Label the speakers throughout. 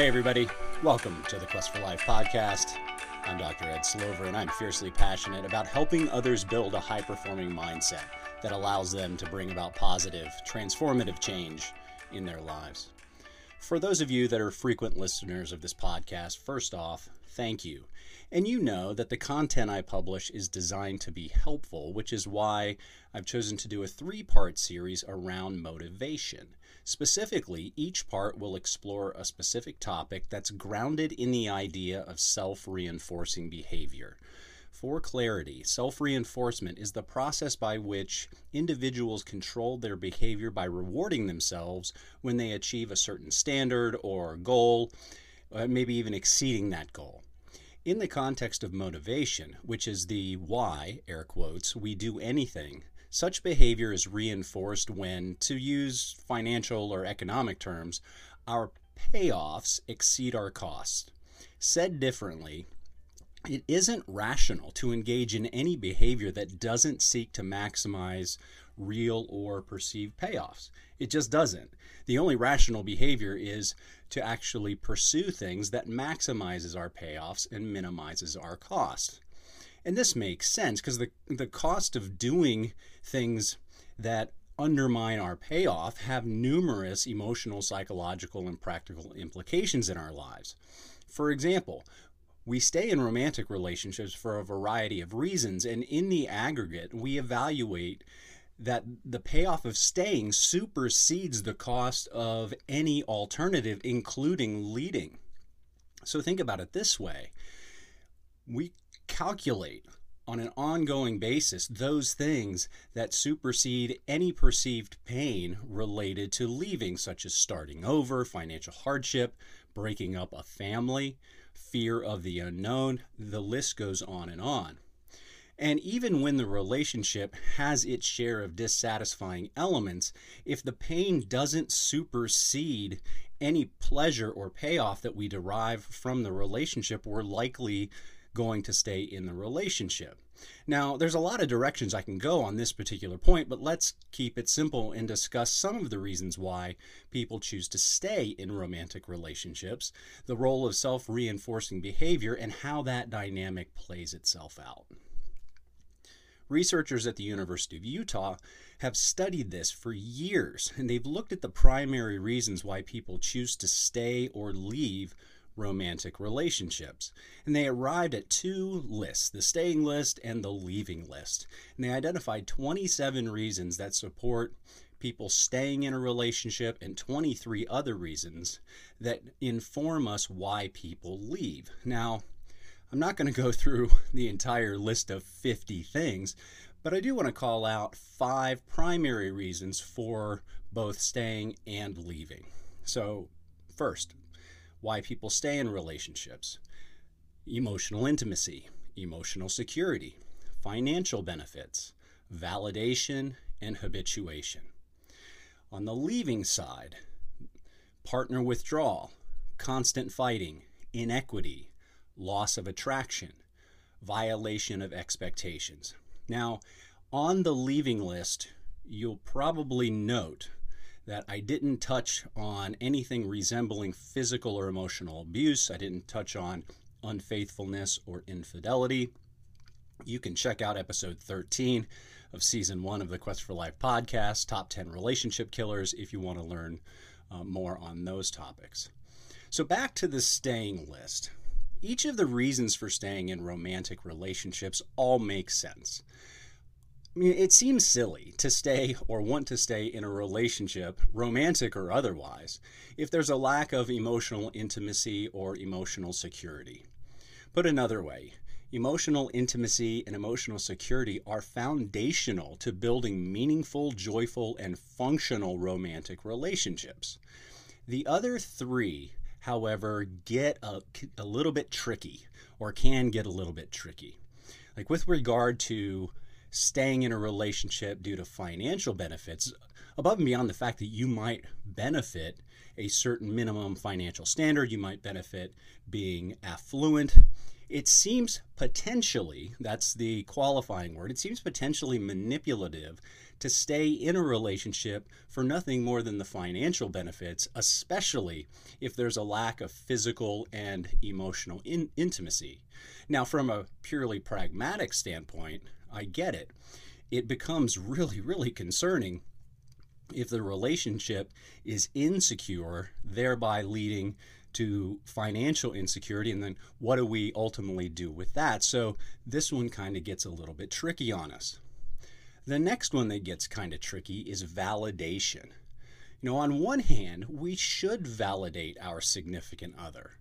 Speaker 1: Hey, everybody. Welcome to the Quest for Life podcast. I'm Dr. Ed Slover, and I'm fiercely passionate about helping others build a high performing mindset that allows them to bring about positive, transformative change in their lives. For those of you that are frequent listeners of this podcast, first off, thank you. And you know that the content I publish is designed to be helpful, which is why I've chosen to do a three part series around motivation. Specifically, each part will explore a specific topic that's grounded in the idea of self reinforcing behavior. For clarity, self reinforcement is the process by which individuals control their behavior by rewarding themselves when they achieve a certain standard or goal, uh, maybe even exceeding that goal. In the context of motivation, which is the why, air quotes, we do anything, such behavior is reinforced when, to use financial or economic terms, our payoffs exceed our costs. Said differently, it isn't rational to engage in any behavior that doesn't seek to maximize real or perceived payoffs. It just doesn't. The only rational behavior is to actually pursue things that maximizes our payoffs and minimizes our cost. And this makes sense because the, the cost of doing things that undermine our payoff have numerous emotional, psychological, and practical implications in our lives. For example, we stay in romantic relationships for a variety of reasons, and in the aggregate, we evaluate that the payoff of staying supersedes the cost of any alternative, including leading. So think about it this way we calculate on an ongoing basis those things that supersede any perceived pain related to leaving, such as starting over, financial hardship, breaking up a family, fear of the unknown. The list goes on and on. And even when the relationship has its share of dissatisfying elements, if the pain doesn't supersede any pleasure or payoff that we derive from the relationship, we're likely going to stay in the relationship. Now, there's a lot of directions I can go on this particular point, but let's keep it simple and discuss some of the reasons why people choose to stay in romantic relationships, the role of self reinforcing behavior, and how that dynamic plays itself out. Researchers at the University of Utah have studied this for years, and they've looked at the primary reasons why people choose to stay or leave romantic relationships. And they arrived at two lists the staying list and the leaving list. And they identified 27 reasons that support people staying in a relationship and 23 other reasons that inform us why people leave. Now, I'm not going to go through the entire list of 50 things, but I do want to call out five primary reasons for both staying and leaving. So, first, why people stay in relationships emotional intimacy, emotional security, financial benefits, validation, and habituation. On the leaving side, partner withdrawal, constant fighting, inequity, loss of attraction, violation of expectations. Now, on the leaving list, you'll probably note that I didn't touch on anything resembling physical or emotional abuse. I didn't touch on unfaithfulness or infidelity. You can check out episode 13 of season one of the Quest for Life podcast, Top 10 Relationship Killers, if you want to learn uh, more on those topics. So, back to the staying list. Each of the reasons for staying in romantic relationships all make sense. I mean, it seems silly to stay or want to stay in a relationship, romantic or otherwise, if there's a lack of emotional intimacy or emotional security. Put another way, emotional intimacy and emotional security are foundational to building meaningful, joyful, and functional romantic relationships. The other three, however, get a, a little bit tricky or can get a little bit tricky. Like with regard to staying in a relationship due to financial benefits, above and beyond the fact that you might benefit a certain minimum financial standard, you might benefit being affluent. it seems potentially, that's the qualifying word, it seems potentially manipulative to stay in a relationship for nothing more than the financial benefits, especially if there's a lack of physical and emotional in- intimacy. Now, from a purely pragmatic standpoint, I get it. It becomes really, really concerning if the relationship is insecure, thereby leading to financial insecurity. And then what do we ultimately do with that? So this one kind of gets a little bit tricky on us. The next one that gets kind of tricky is validation. You know, on one hand, we should validate our significant other.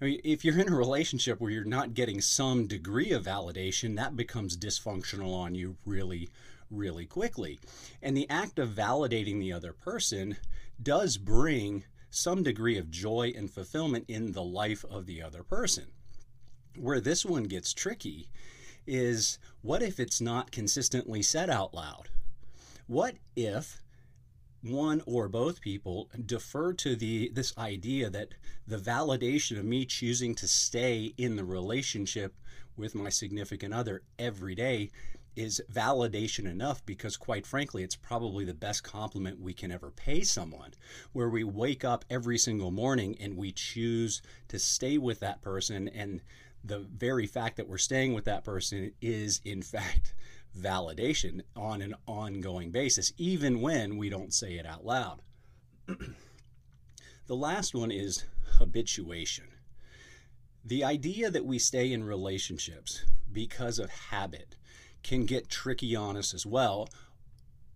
Speaker 1: I mean, if you're in a relationship where you're not getting some degree of validation, that becomes dysfunctional on you really, really quickly. And the act of validating the other person does bring some degree of joy and fulfillment in the life of the other person. Where this one gets tricky is what if it's not consistently said out loud? What if one or both people defer to the this idea that the validation of me choosing to stay in the relationship with my significant other every day is validation enough because quite frankly it's probably the best compliment we can ever pay someone where we wake up every single morning and we choose to stay with that person and the very fact that we're staying with that person is in fact validation on an ongoing basis even when we don't say it out loud the last one is habituation the idea that we stay in relationships because of habit can get tricky on us as well.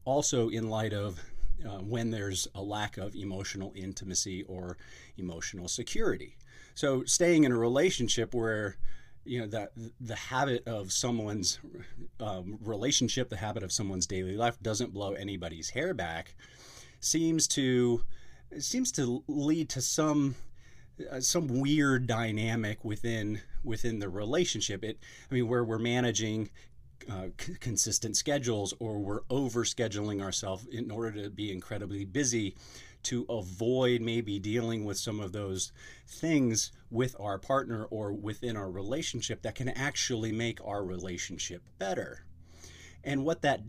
Speaker 1: Also, in light of uh, when there's a lack of emotional intimacy or emotional security. So, staying in a relationship where you know that the habit of someone's um, relationship, the habit of someone's daily life doesn't blow anybody's hair back, seems to seems to lead to some uh, some weird dynamic within within the relationship. It, I mean, where we're managing uh, c- consistent schedules or we're over scheduling ourselves in order to be incredibly busy to avoid maybe dealing with some of those things with our partner or within our relationship that can actually make our relationship better. And what that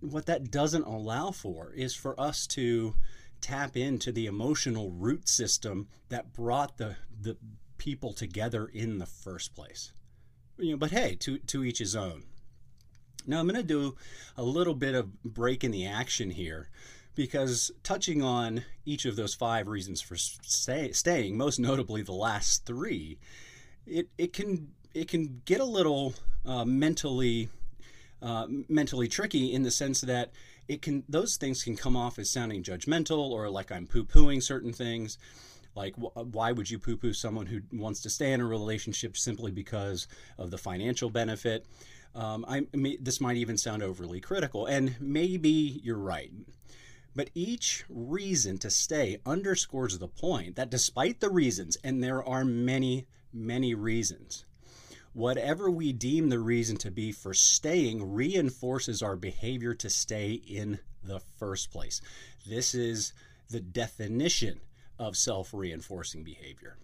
Speaker 1: what that doesn't allow for is for us to tap into the emotional root system that brought the the people together in the first place. You know, but hey, to to each his own. Now, I'm going to do a little bit of break in the action here because touching on each of those five reasons for stay, staying, most notably the last three, it, it can it can get a little uh, mentally uh, mentally tricky in the sense that it can those things can come off as sounding judgmental or like I'm poo pooing certain things. Like, why would you poo poo someone who wants to stay in a relationship simply because of the financial benefit? Um, I, this might even sound overly critical, and maybe you're right. But each reason to stay underscores the point that despite the reasons, and there are many, many reasons, whatever we deem the reason to be for staying reinforces our behavior to stay in the first place. This is the definition of self reinforcing behavior.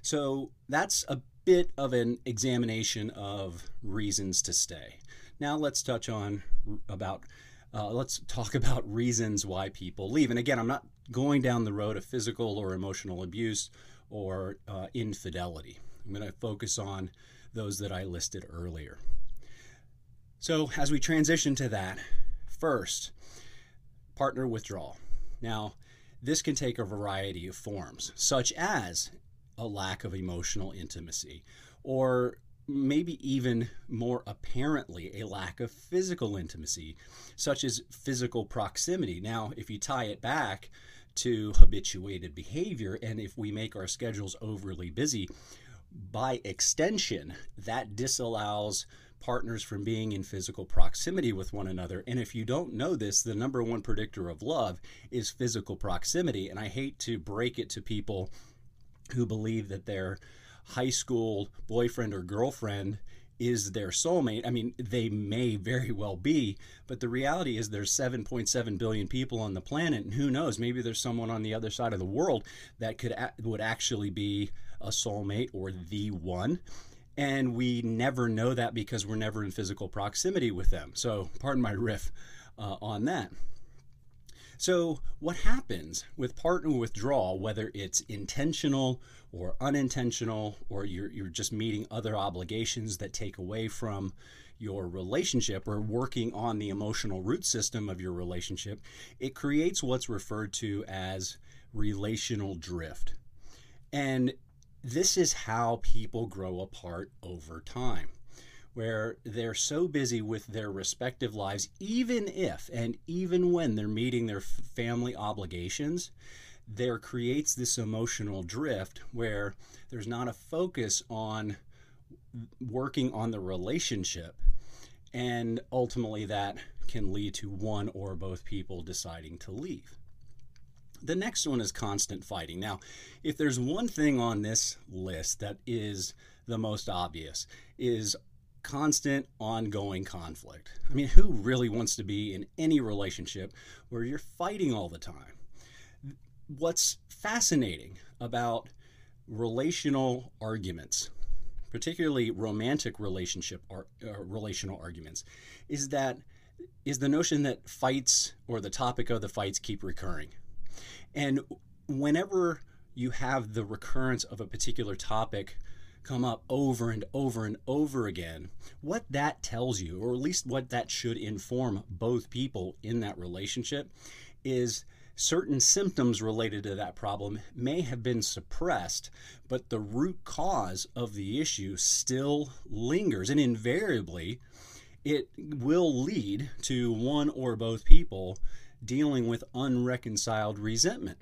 Speaker 1: So that's a bit of an examination of reasons to stay. Now let's touch on about uh, let's talk about reasons why people leave. And again, I'm not going down the road of physical or emotional abuse or uh, infidelity. I'm going to focus on those that I listed earlier. So, as we transition to that, first, partner withdrawal. Now, this can take a variety of forms, such as a lack of emotional intimacy, or maybe even more apparently a lack of physical intimacy, such as physical proximity. Now, if you tie it back to habituated behavior, and if we make our schedules overly busy, by extension, that disallows partners from being in physical proximity with one another. And if you don't know this, the number one predictor of love is physical proximity. And I hate to break it to people who believe that their high school boyfriend or girlfriend is their soulmate. I mean, they may very well be, but the reality is there's 7.7 billion people on the planet, and who knows? Maybe there's someone on the other side of the world that could would actually be a soulmate or the one. And we never know that because we're never in physical proximity with them. So, pardon my riff uh, on that. So, what happens with partner withdrawal, whether it's intentional or unintentional, or you're, you're just meeting other obligations that take away from your relationship or working on the emotional root system of your relationship, it creates what's referred to as relational drift. And this is how people grow apart over time where they're so busy with their respective lives, even if and even when they're meeting their family obligations, there creates this emotional drift where there's not a focus on working on the relationship. And ultimately, that can lead to one or both people deciding to leave. The next one is constant fighting. Now, if there's one thing on this list that is the most obvious, is constant, ongoing conflict. I mean, who really wants to be in any relationship where you're fighting all the time? What's fascinating about relational arguments, particularly romantic relationship or uh, relational arguments, is that is the notion that fights or the topic of the fights keep recurring. And whenever you have the recurrence of a particular topic come up over and over and over again, what that tells you, or at least what that should inform both people in that relationship, is certain symptoms related to that problem may have been suppressed, but the root cause of the issue still lingers. And invariably, it will lead to one or both people dealing with unreconciled resentment.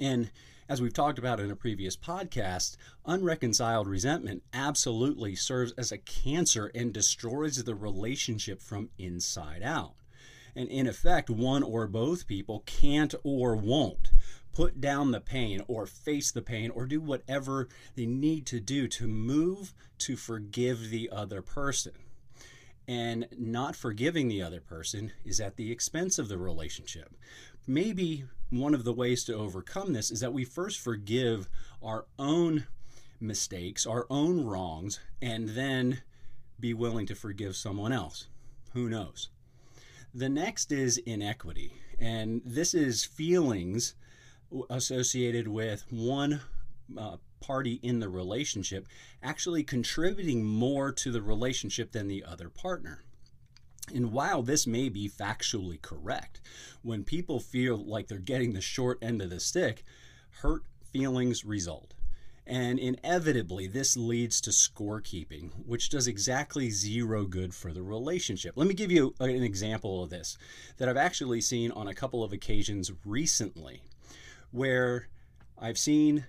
Speaker 1: And as we've talked about in a previous podcast, unreconciled resentment absolutely serves as a cancer and destroys the relationship from inside out. And in effect, one or both people can't or won't put down the pain or face the pain or do whatever they need to do to move to forgive the other person. And not forgiving the other person is at the expense of the relationship. Maybe one of the ways to overcome this is that we first forgive our own mistakes, our own wrongs, and then be willing to forgive someone else. Who knows? The next is inequity, and this is feelings associated with one uh, party in the relationship actually contributing more to the relationship than the other partner. And while this may be factually correct, when people feel like they're getting the short end of the stick, hurt feelings result. And inevitably, this leads to scorekeeping, which does exactly zero good for the relationship. Let me give you an example of this that I've actually seen on a couple of occasions recently, where I've seen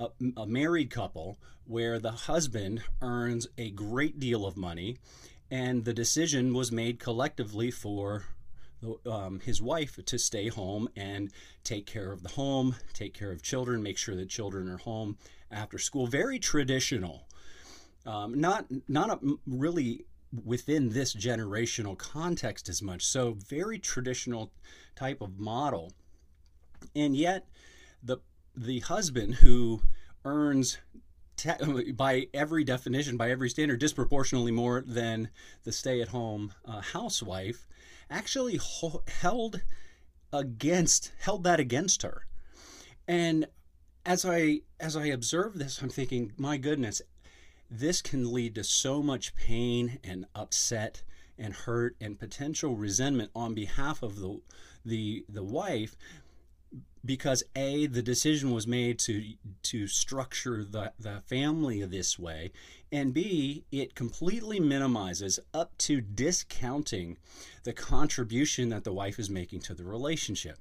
Speaker 1: a, a married couple where the husband earns a great deal of money and the decision was made collectively for um, his wife to stay home and take care of the home, take care of children, make sure that children are home after school. Very traditional, um, not not a, really within this generational context as much. So very traditional type of model, and yet the the husband who earns te- by every definition, by every standard, disproportionately more than the stay-at-home uh, housewife, actually ho- held against held that against her. And as I as I observe this, I'm thinking, my goodness, this can lead to so much pain and upset and hurt and potential resentment on behalf of the the the wife because a the decision was made to to structure the the family this way and b it completely minimizes up to discounting the contribution that the wife is making to the relationship.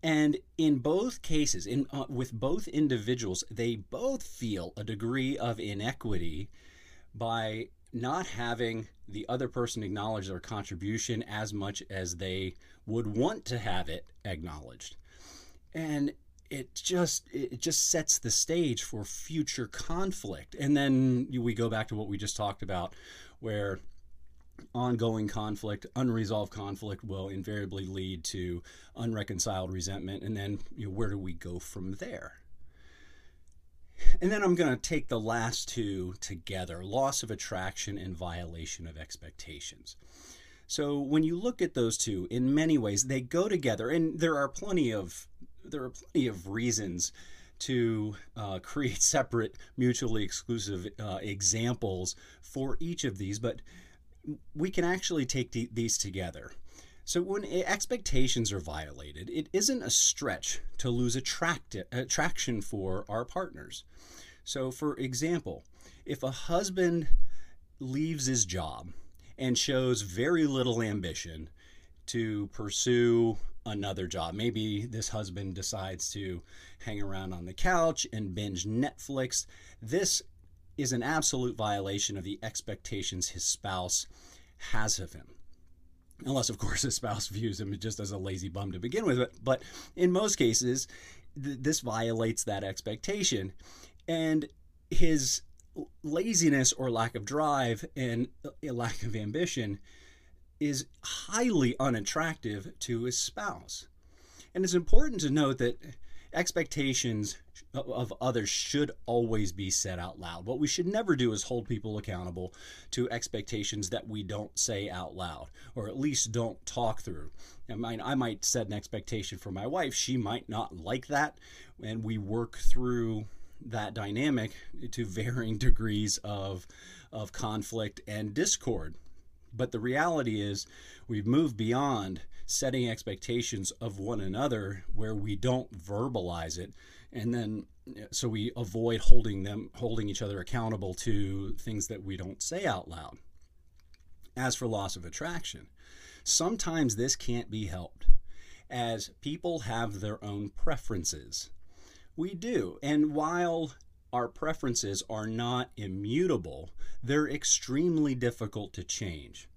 Speaker 1: And in both cases in uh, with both individuals they both feel a degree of inequity by not having the other person acknowledge their contribution as much as they would want to have it acknowledged and it just it just sets the stage for future conflict. And then we go back to what we just talked about where ongoing conflict unresolved conflict will invariably lead to unreconciled resentment. And then you know, where do we go from there? And then i'm going to take the last two together loss of attraction and violation of expectations. So when you look at those two in many ways they go together. And there are plenty of there are plenty of reasons to uh, create separate, mutually exclusive uh, examples for each of these, but we can actually take the, these together. So when expectations are violated, it isn't a stretch to lose attract- attraction for our partners. So, for example, if a husband leaves his job and shows very little ambition to pursue another job. Maybe this husband decides to hang around on the couch and binge Netflix. This is an absolute violation of the expectations his spouse has of him. Unless, of course, his spouse views him just as a lazy bum to begin with. But in most cases, th- this violates that expectation. And his laziness or lack of drive and a lack of ambition is highly unattractive to his spouse. And it's important to note that expectations of others should always be said out loud. What we should never do is hold people accountable to expectations that we don't say out loud, or at least don't talk through. I I might set an expectation for my wife. She might not like that, and we work through that dynamic to varying degrees of of conflict and discord. But the reality is, we've moved beyond setting expectations of one another where we don't verbalize it. And then, so we avoid holding them, holding each other accountable to things that we don't say out loud. As for loss of attraction, sometimes this can't be helped as people have their own preferences. We do. And while our preferences are not immutable, they're extremely difficult to change.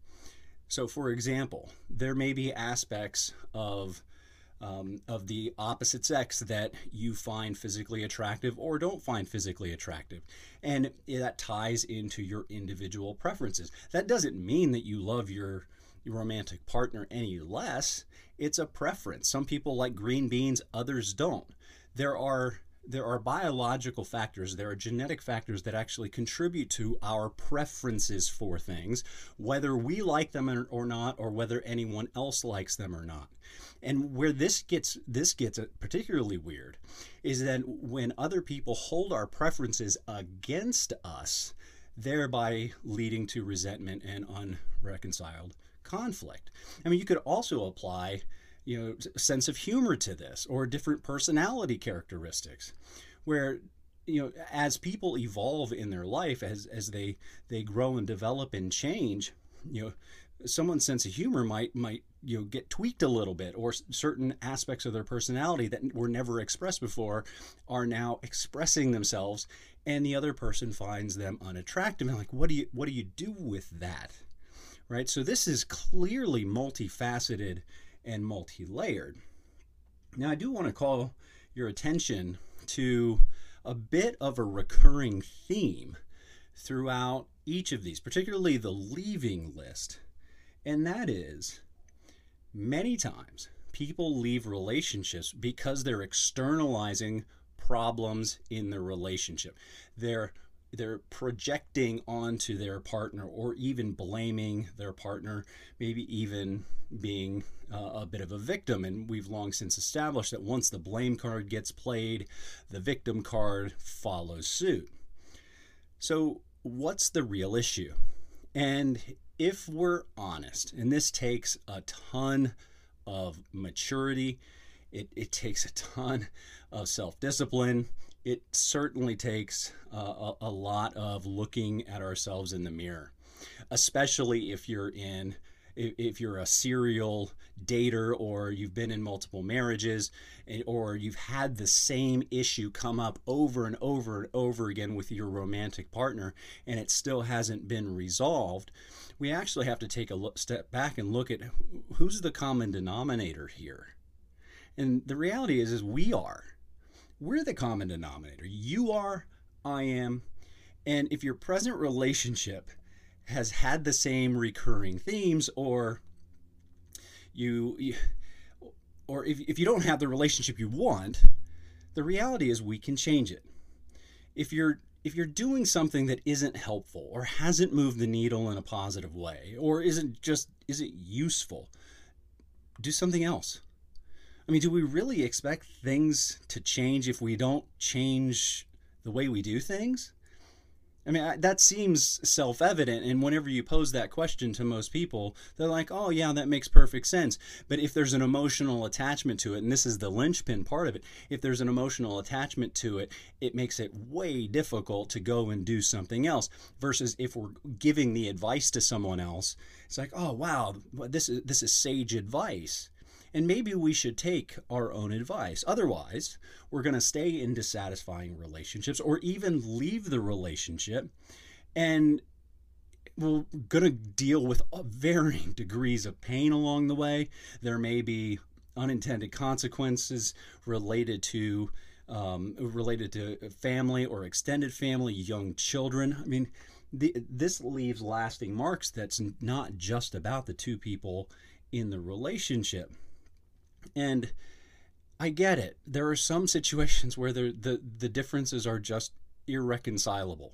Speaker 1: So, for example, there may be aspects of um, of the opposite sex that you find physically attractive or don't find physically attractive. And that ties into your individual preferences. That doesn't mean that you love your, your romantic partner any less. It's a preference. Some people like green beans, others don't. There are there are biological factors, there are genetic factors that actually contribute to our preferences for things, whether we like them or not, or whether anyone else likes them or not. And where this gets this gets particularly weird is that when other people hold our preferences against us, thereby leading to resentment and unreconciled conflict. I mean, you could also apply you know sense of humor to this or different personality characteristics where you know as people evolve in their life as as they they grow and develop and change you know someone's sense of humor might might you know get tweaked a little bit or certain aspects of their personality that were never expressed before are now expressing themselves and the other person finds them unattractive. And like what do you what do you do with that? Right? So this is clearly multifaceted and multi layered. Now, I do want to call your attention to a bit of a recurring theme throughout each of these, particularly the leaving list, and that is many times people leave relationships because they're externalizing problems in the relationship. They're they're projecting onto their partner or even blaming their partner, maybe even being uh, a bit of a victim. And we've long since established that once the blame card gets played, the victim card follows suit. So, what's the real issue? And if we're honest, and this takes a ton of maturity, it, it takes a ton of self discipline, it certainly takes uh, a, a lot of looking at ourselves in the mirror, especially if you're in if you're a serial dater or you've been in multiple marriages eh, or you've had the same issue come up over and over and over again with your romantic partner and it still hasn't been resolved we actually have to take a look, step back and look at who's the common denominator here. And the reality is is we are we're the common denominator. You are, I am. And if your present relationship has had the same recurring themes or you, you or if, if you don't have the relationship you want, the reality is we can change it. If you're if you're doing something that isn't helpful or hasn't moved the needle in a positive way or isn't just isn't useful, do something else. I mean, do we really expect things to change if we don't change the way we do things? I mean, that seems self evident. And whenever you pose that question to most people, they're like, oh, yeah, that makes perfect sense. But if there's an emotional attachment to it, and this is the linchpin part of it, if there's an emotional attachment to it, it makes it way difficult to go and do something else. Versus if we're giving the advice to someone else, it's like, oh, wow, this is, this is sage advice and maybe we should take our own advice. Otherwise, we're going to stay in dissatisfying relationships or even leave the relationship and we're going to deal with varying degrees of pain along the way. There may be unintended consequences related to um, related to family or extended family, young children. I mean, the, this leaves lasting marks that's not just about the two people in the relationship. And I get it. There are some situations where the, the, the differences are just irreconcilable.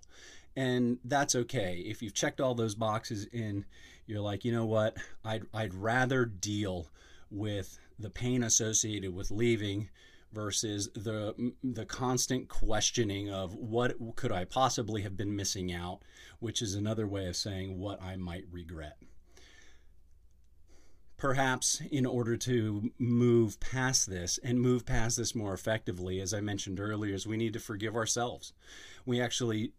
Speaker 1: And that's okay. If you've checked all those boxes and you're like, you know what, I'd, I'd rather deal with the pain associated with leaving versus the the constant questioning of what could I possibly have been missing out, which is another way of saying what I might regret perhaps in order to move past this and move past this more effectively as i mentioned earlier is we need to forgive ourselves. We actually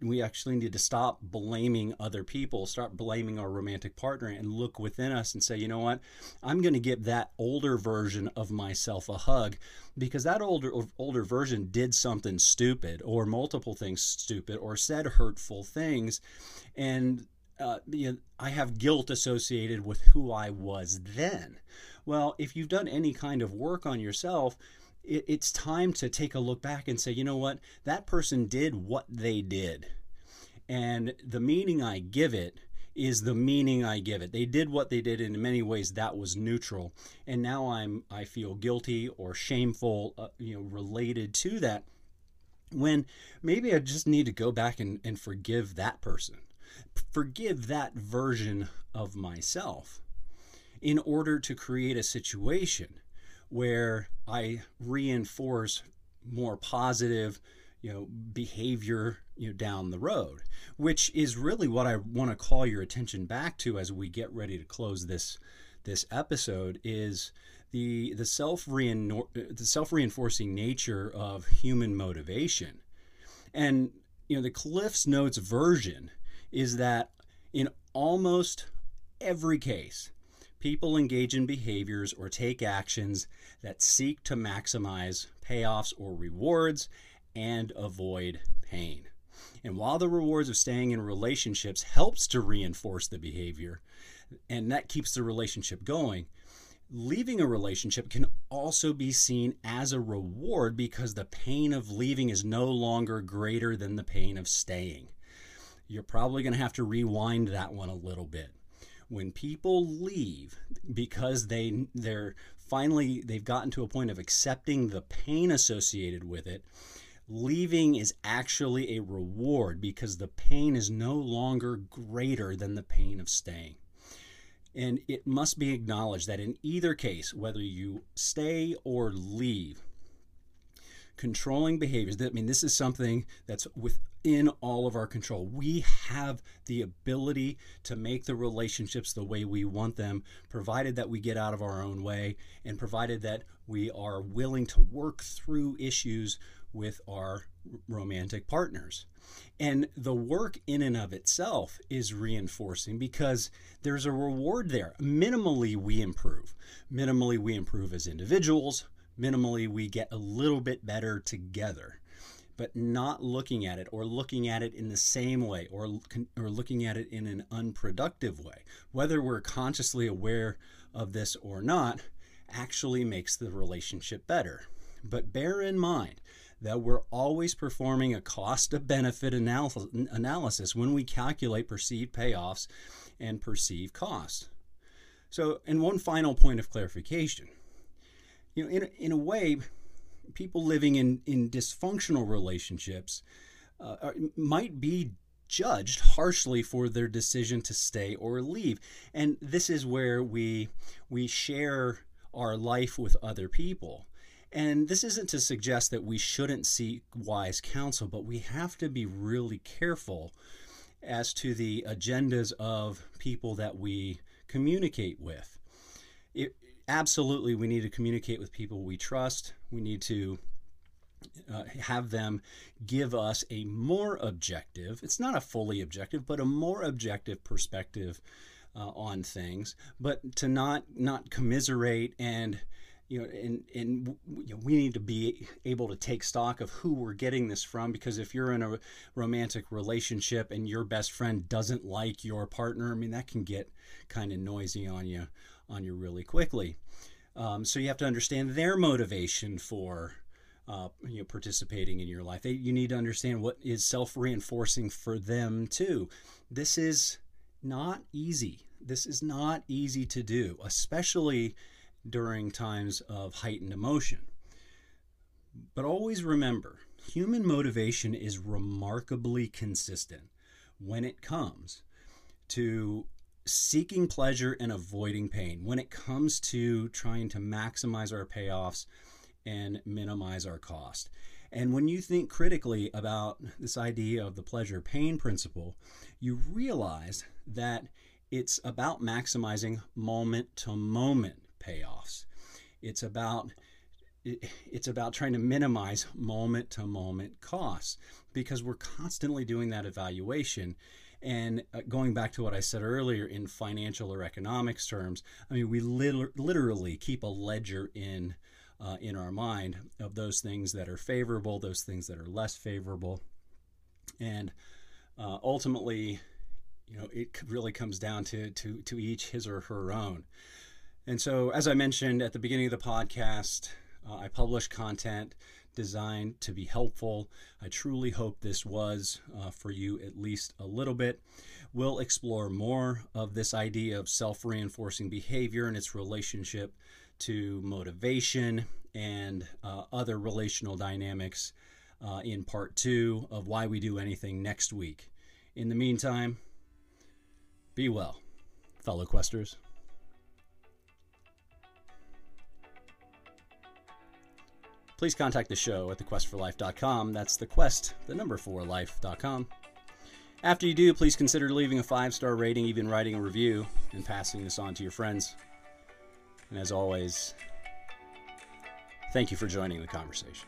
Speaker 1: we actually need to stop blaming other people start blaming our romantic partner and look within us and say you know what? I'm going to give that older version of myself a hug because that older older version did something stupid or multiple things stupid or said hurtful things. And uh, you know, I have guilt associated with who I was then. Well, if you've done any kind of work on yourself, it, it's time to take a look back and say, you know what, that person did what they did. And the meaning I give it is the meaning I give it. They did what they did and in many ways that was neutral, and now I'm I feel guilty or shameful, uh, you know, related to that. When maybe I just need to go back and, and forgive that person forgive that version of myself in order to create a situation where I reinforce more positive, you know, behavior, you know, down the road, which is really what I want to call your attention back to as we get ready to close this this episode is the the self the self reinforcing nature of human motivation, and you know the Cliff's Notes version is that in almost every case, people engage in behaviors or take actions that seek to maximize payoffs or rewards and avoid pain. And while the rewards of staying in relationships helps to reinforce the behavior and that keeps the relationship going, leaving a relationship can also be seen as a reward because the pain of leaving is no longer greater than the pain of staying you're probably going to have to rewind that one a little bit. When people leave because they they're finally they've gotten to a point of accepting the pain associated with it, leaving is actually a reward because the pain is no longer greater than the pain of staying. And it must be acknowledged that in either case, whether you stay or leave, controlling behaviors. I mean, this is something that's within all of our control. We have the ability to make the relationships the way we want them, provided that we get out of our own way and provided that we are willing to work through issues with our romantic partners. And the work in and of itself is reinforcing because there's a reward there. Minimally, we improve. Minimally, we improve as individuals minimally we get a little bit better together but not looking at it or looking at it in the same way or, or looking at it in an unproductive way whether we're consciously aware of this or not actually makes the relationship better But bear in mind that we're always performing a cost of benefit analysis when we calculate perceived payoffs and perceived costs. So, and one final point of clarification. You know, in, in a way, people living in, in dysfunctional relationships uh, are, might be judged harshly for their decision to stay or leave. And this is where we we share our life with other people. And this isn't to suggest that we shouldn't seek wise counsel, but we have to be really careful as to the agendas of people that we communicate with. It, absolutely, we need to communicate with people we trust. We need to uh, have them give us a more objective, it's not a fully objective, but a more objective perspective uh, on things, but to not not commiserate and you know, and and you know, we need to be able to take stock of who we're getting this from because if you're in a romantic relationship and your best friend doesn't like your partner, I mean that can get kind of noisy on you on you really quickly. Um, so you have to understand their motivation for uh, you know participating in your life. They, you need to understand what is self reinforcing for them too. This is not easy. This is not easy to do, especially during times of heightened emotion. But always remember, human motivation is remarkably consistent when it comes to seeking pleasure and avoiding pain, when it comes to trying to maximize our payoffs and minimize our cost. And when you think critically about this idea of the pleasure pain principle, you realize that it's about maximizing moment to moment payoffs. It's about it's about trying to minimize moment to moment costs because we're constantly doing that evaluation and uh, going back to what I said earlier in financial or economics terms, I mean, we literally keep a ledger in uh, in our mind of those things that are favorable, those things that are less favorable, and uh, ultimately, you know, it really comes down to to to each his or her own. And so, as I mentioned at the beginning of the podcast, uh, I publish content designed to be helpful. I truly hope this was uh, for you at least a little bit. We'll explore more of this idea of self reinforcing behavior and its relationship to motivation and uh, other relational dynamics uh, in part two of Why We Do Anything next week. In the meantime, be well, fellow questers. Please contact the show at thequestforlife.com. That's the quest, the number four life.com. After you do, please consider leaving a five star rating, even writing a review, and passing this on to your friends. And as always, thank you for joining the conversation.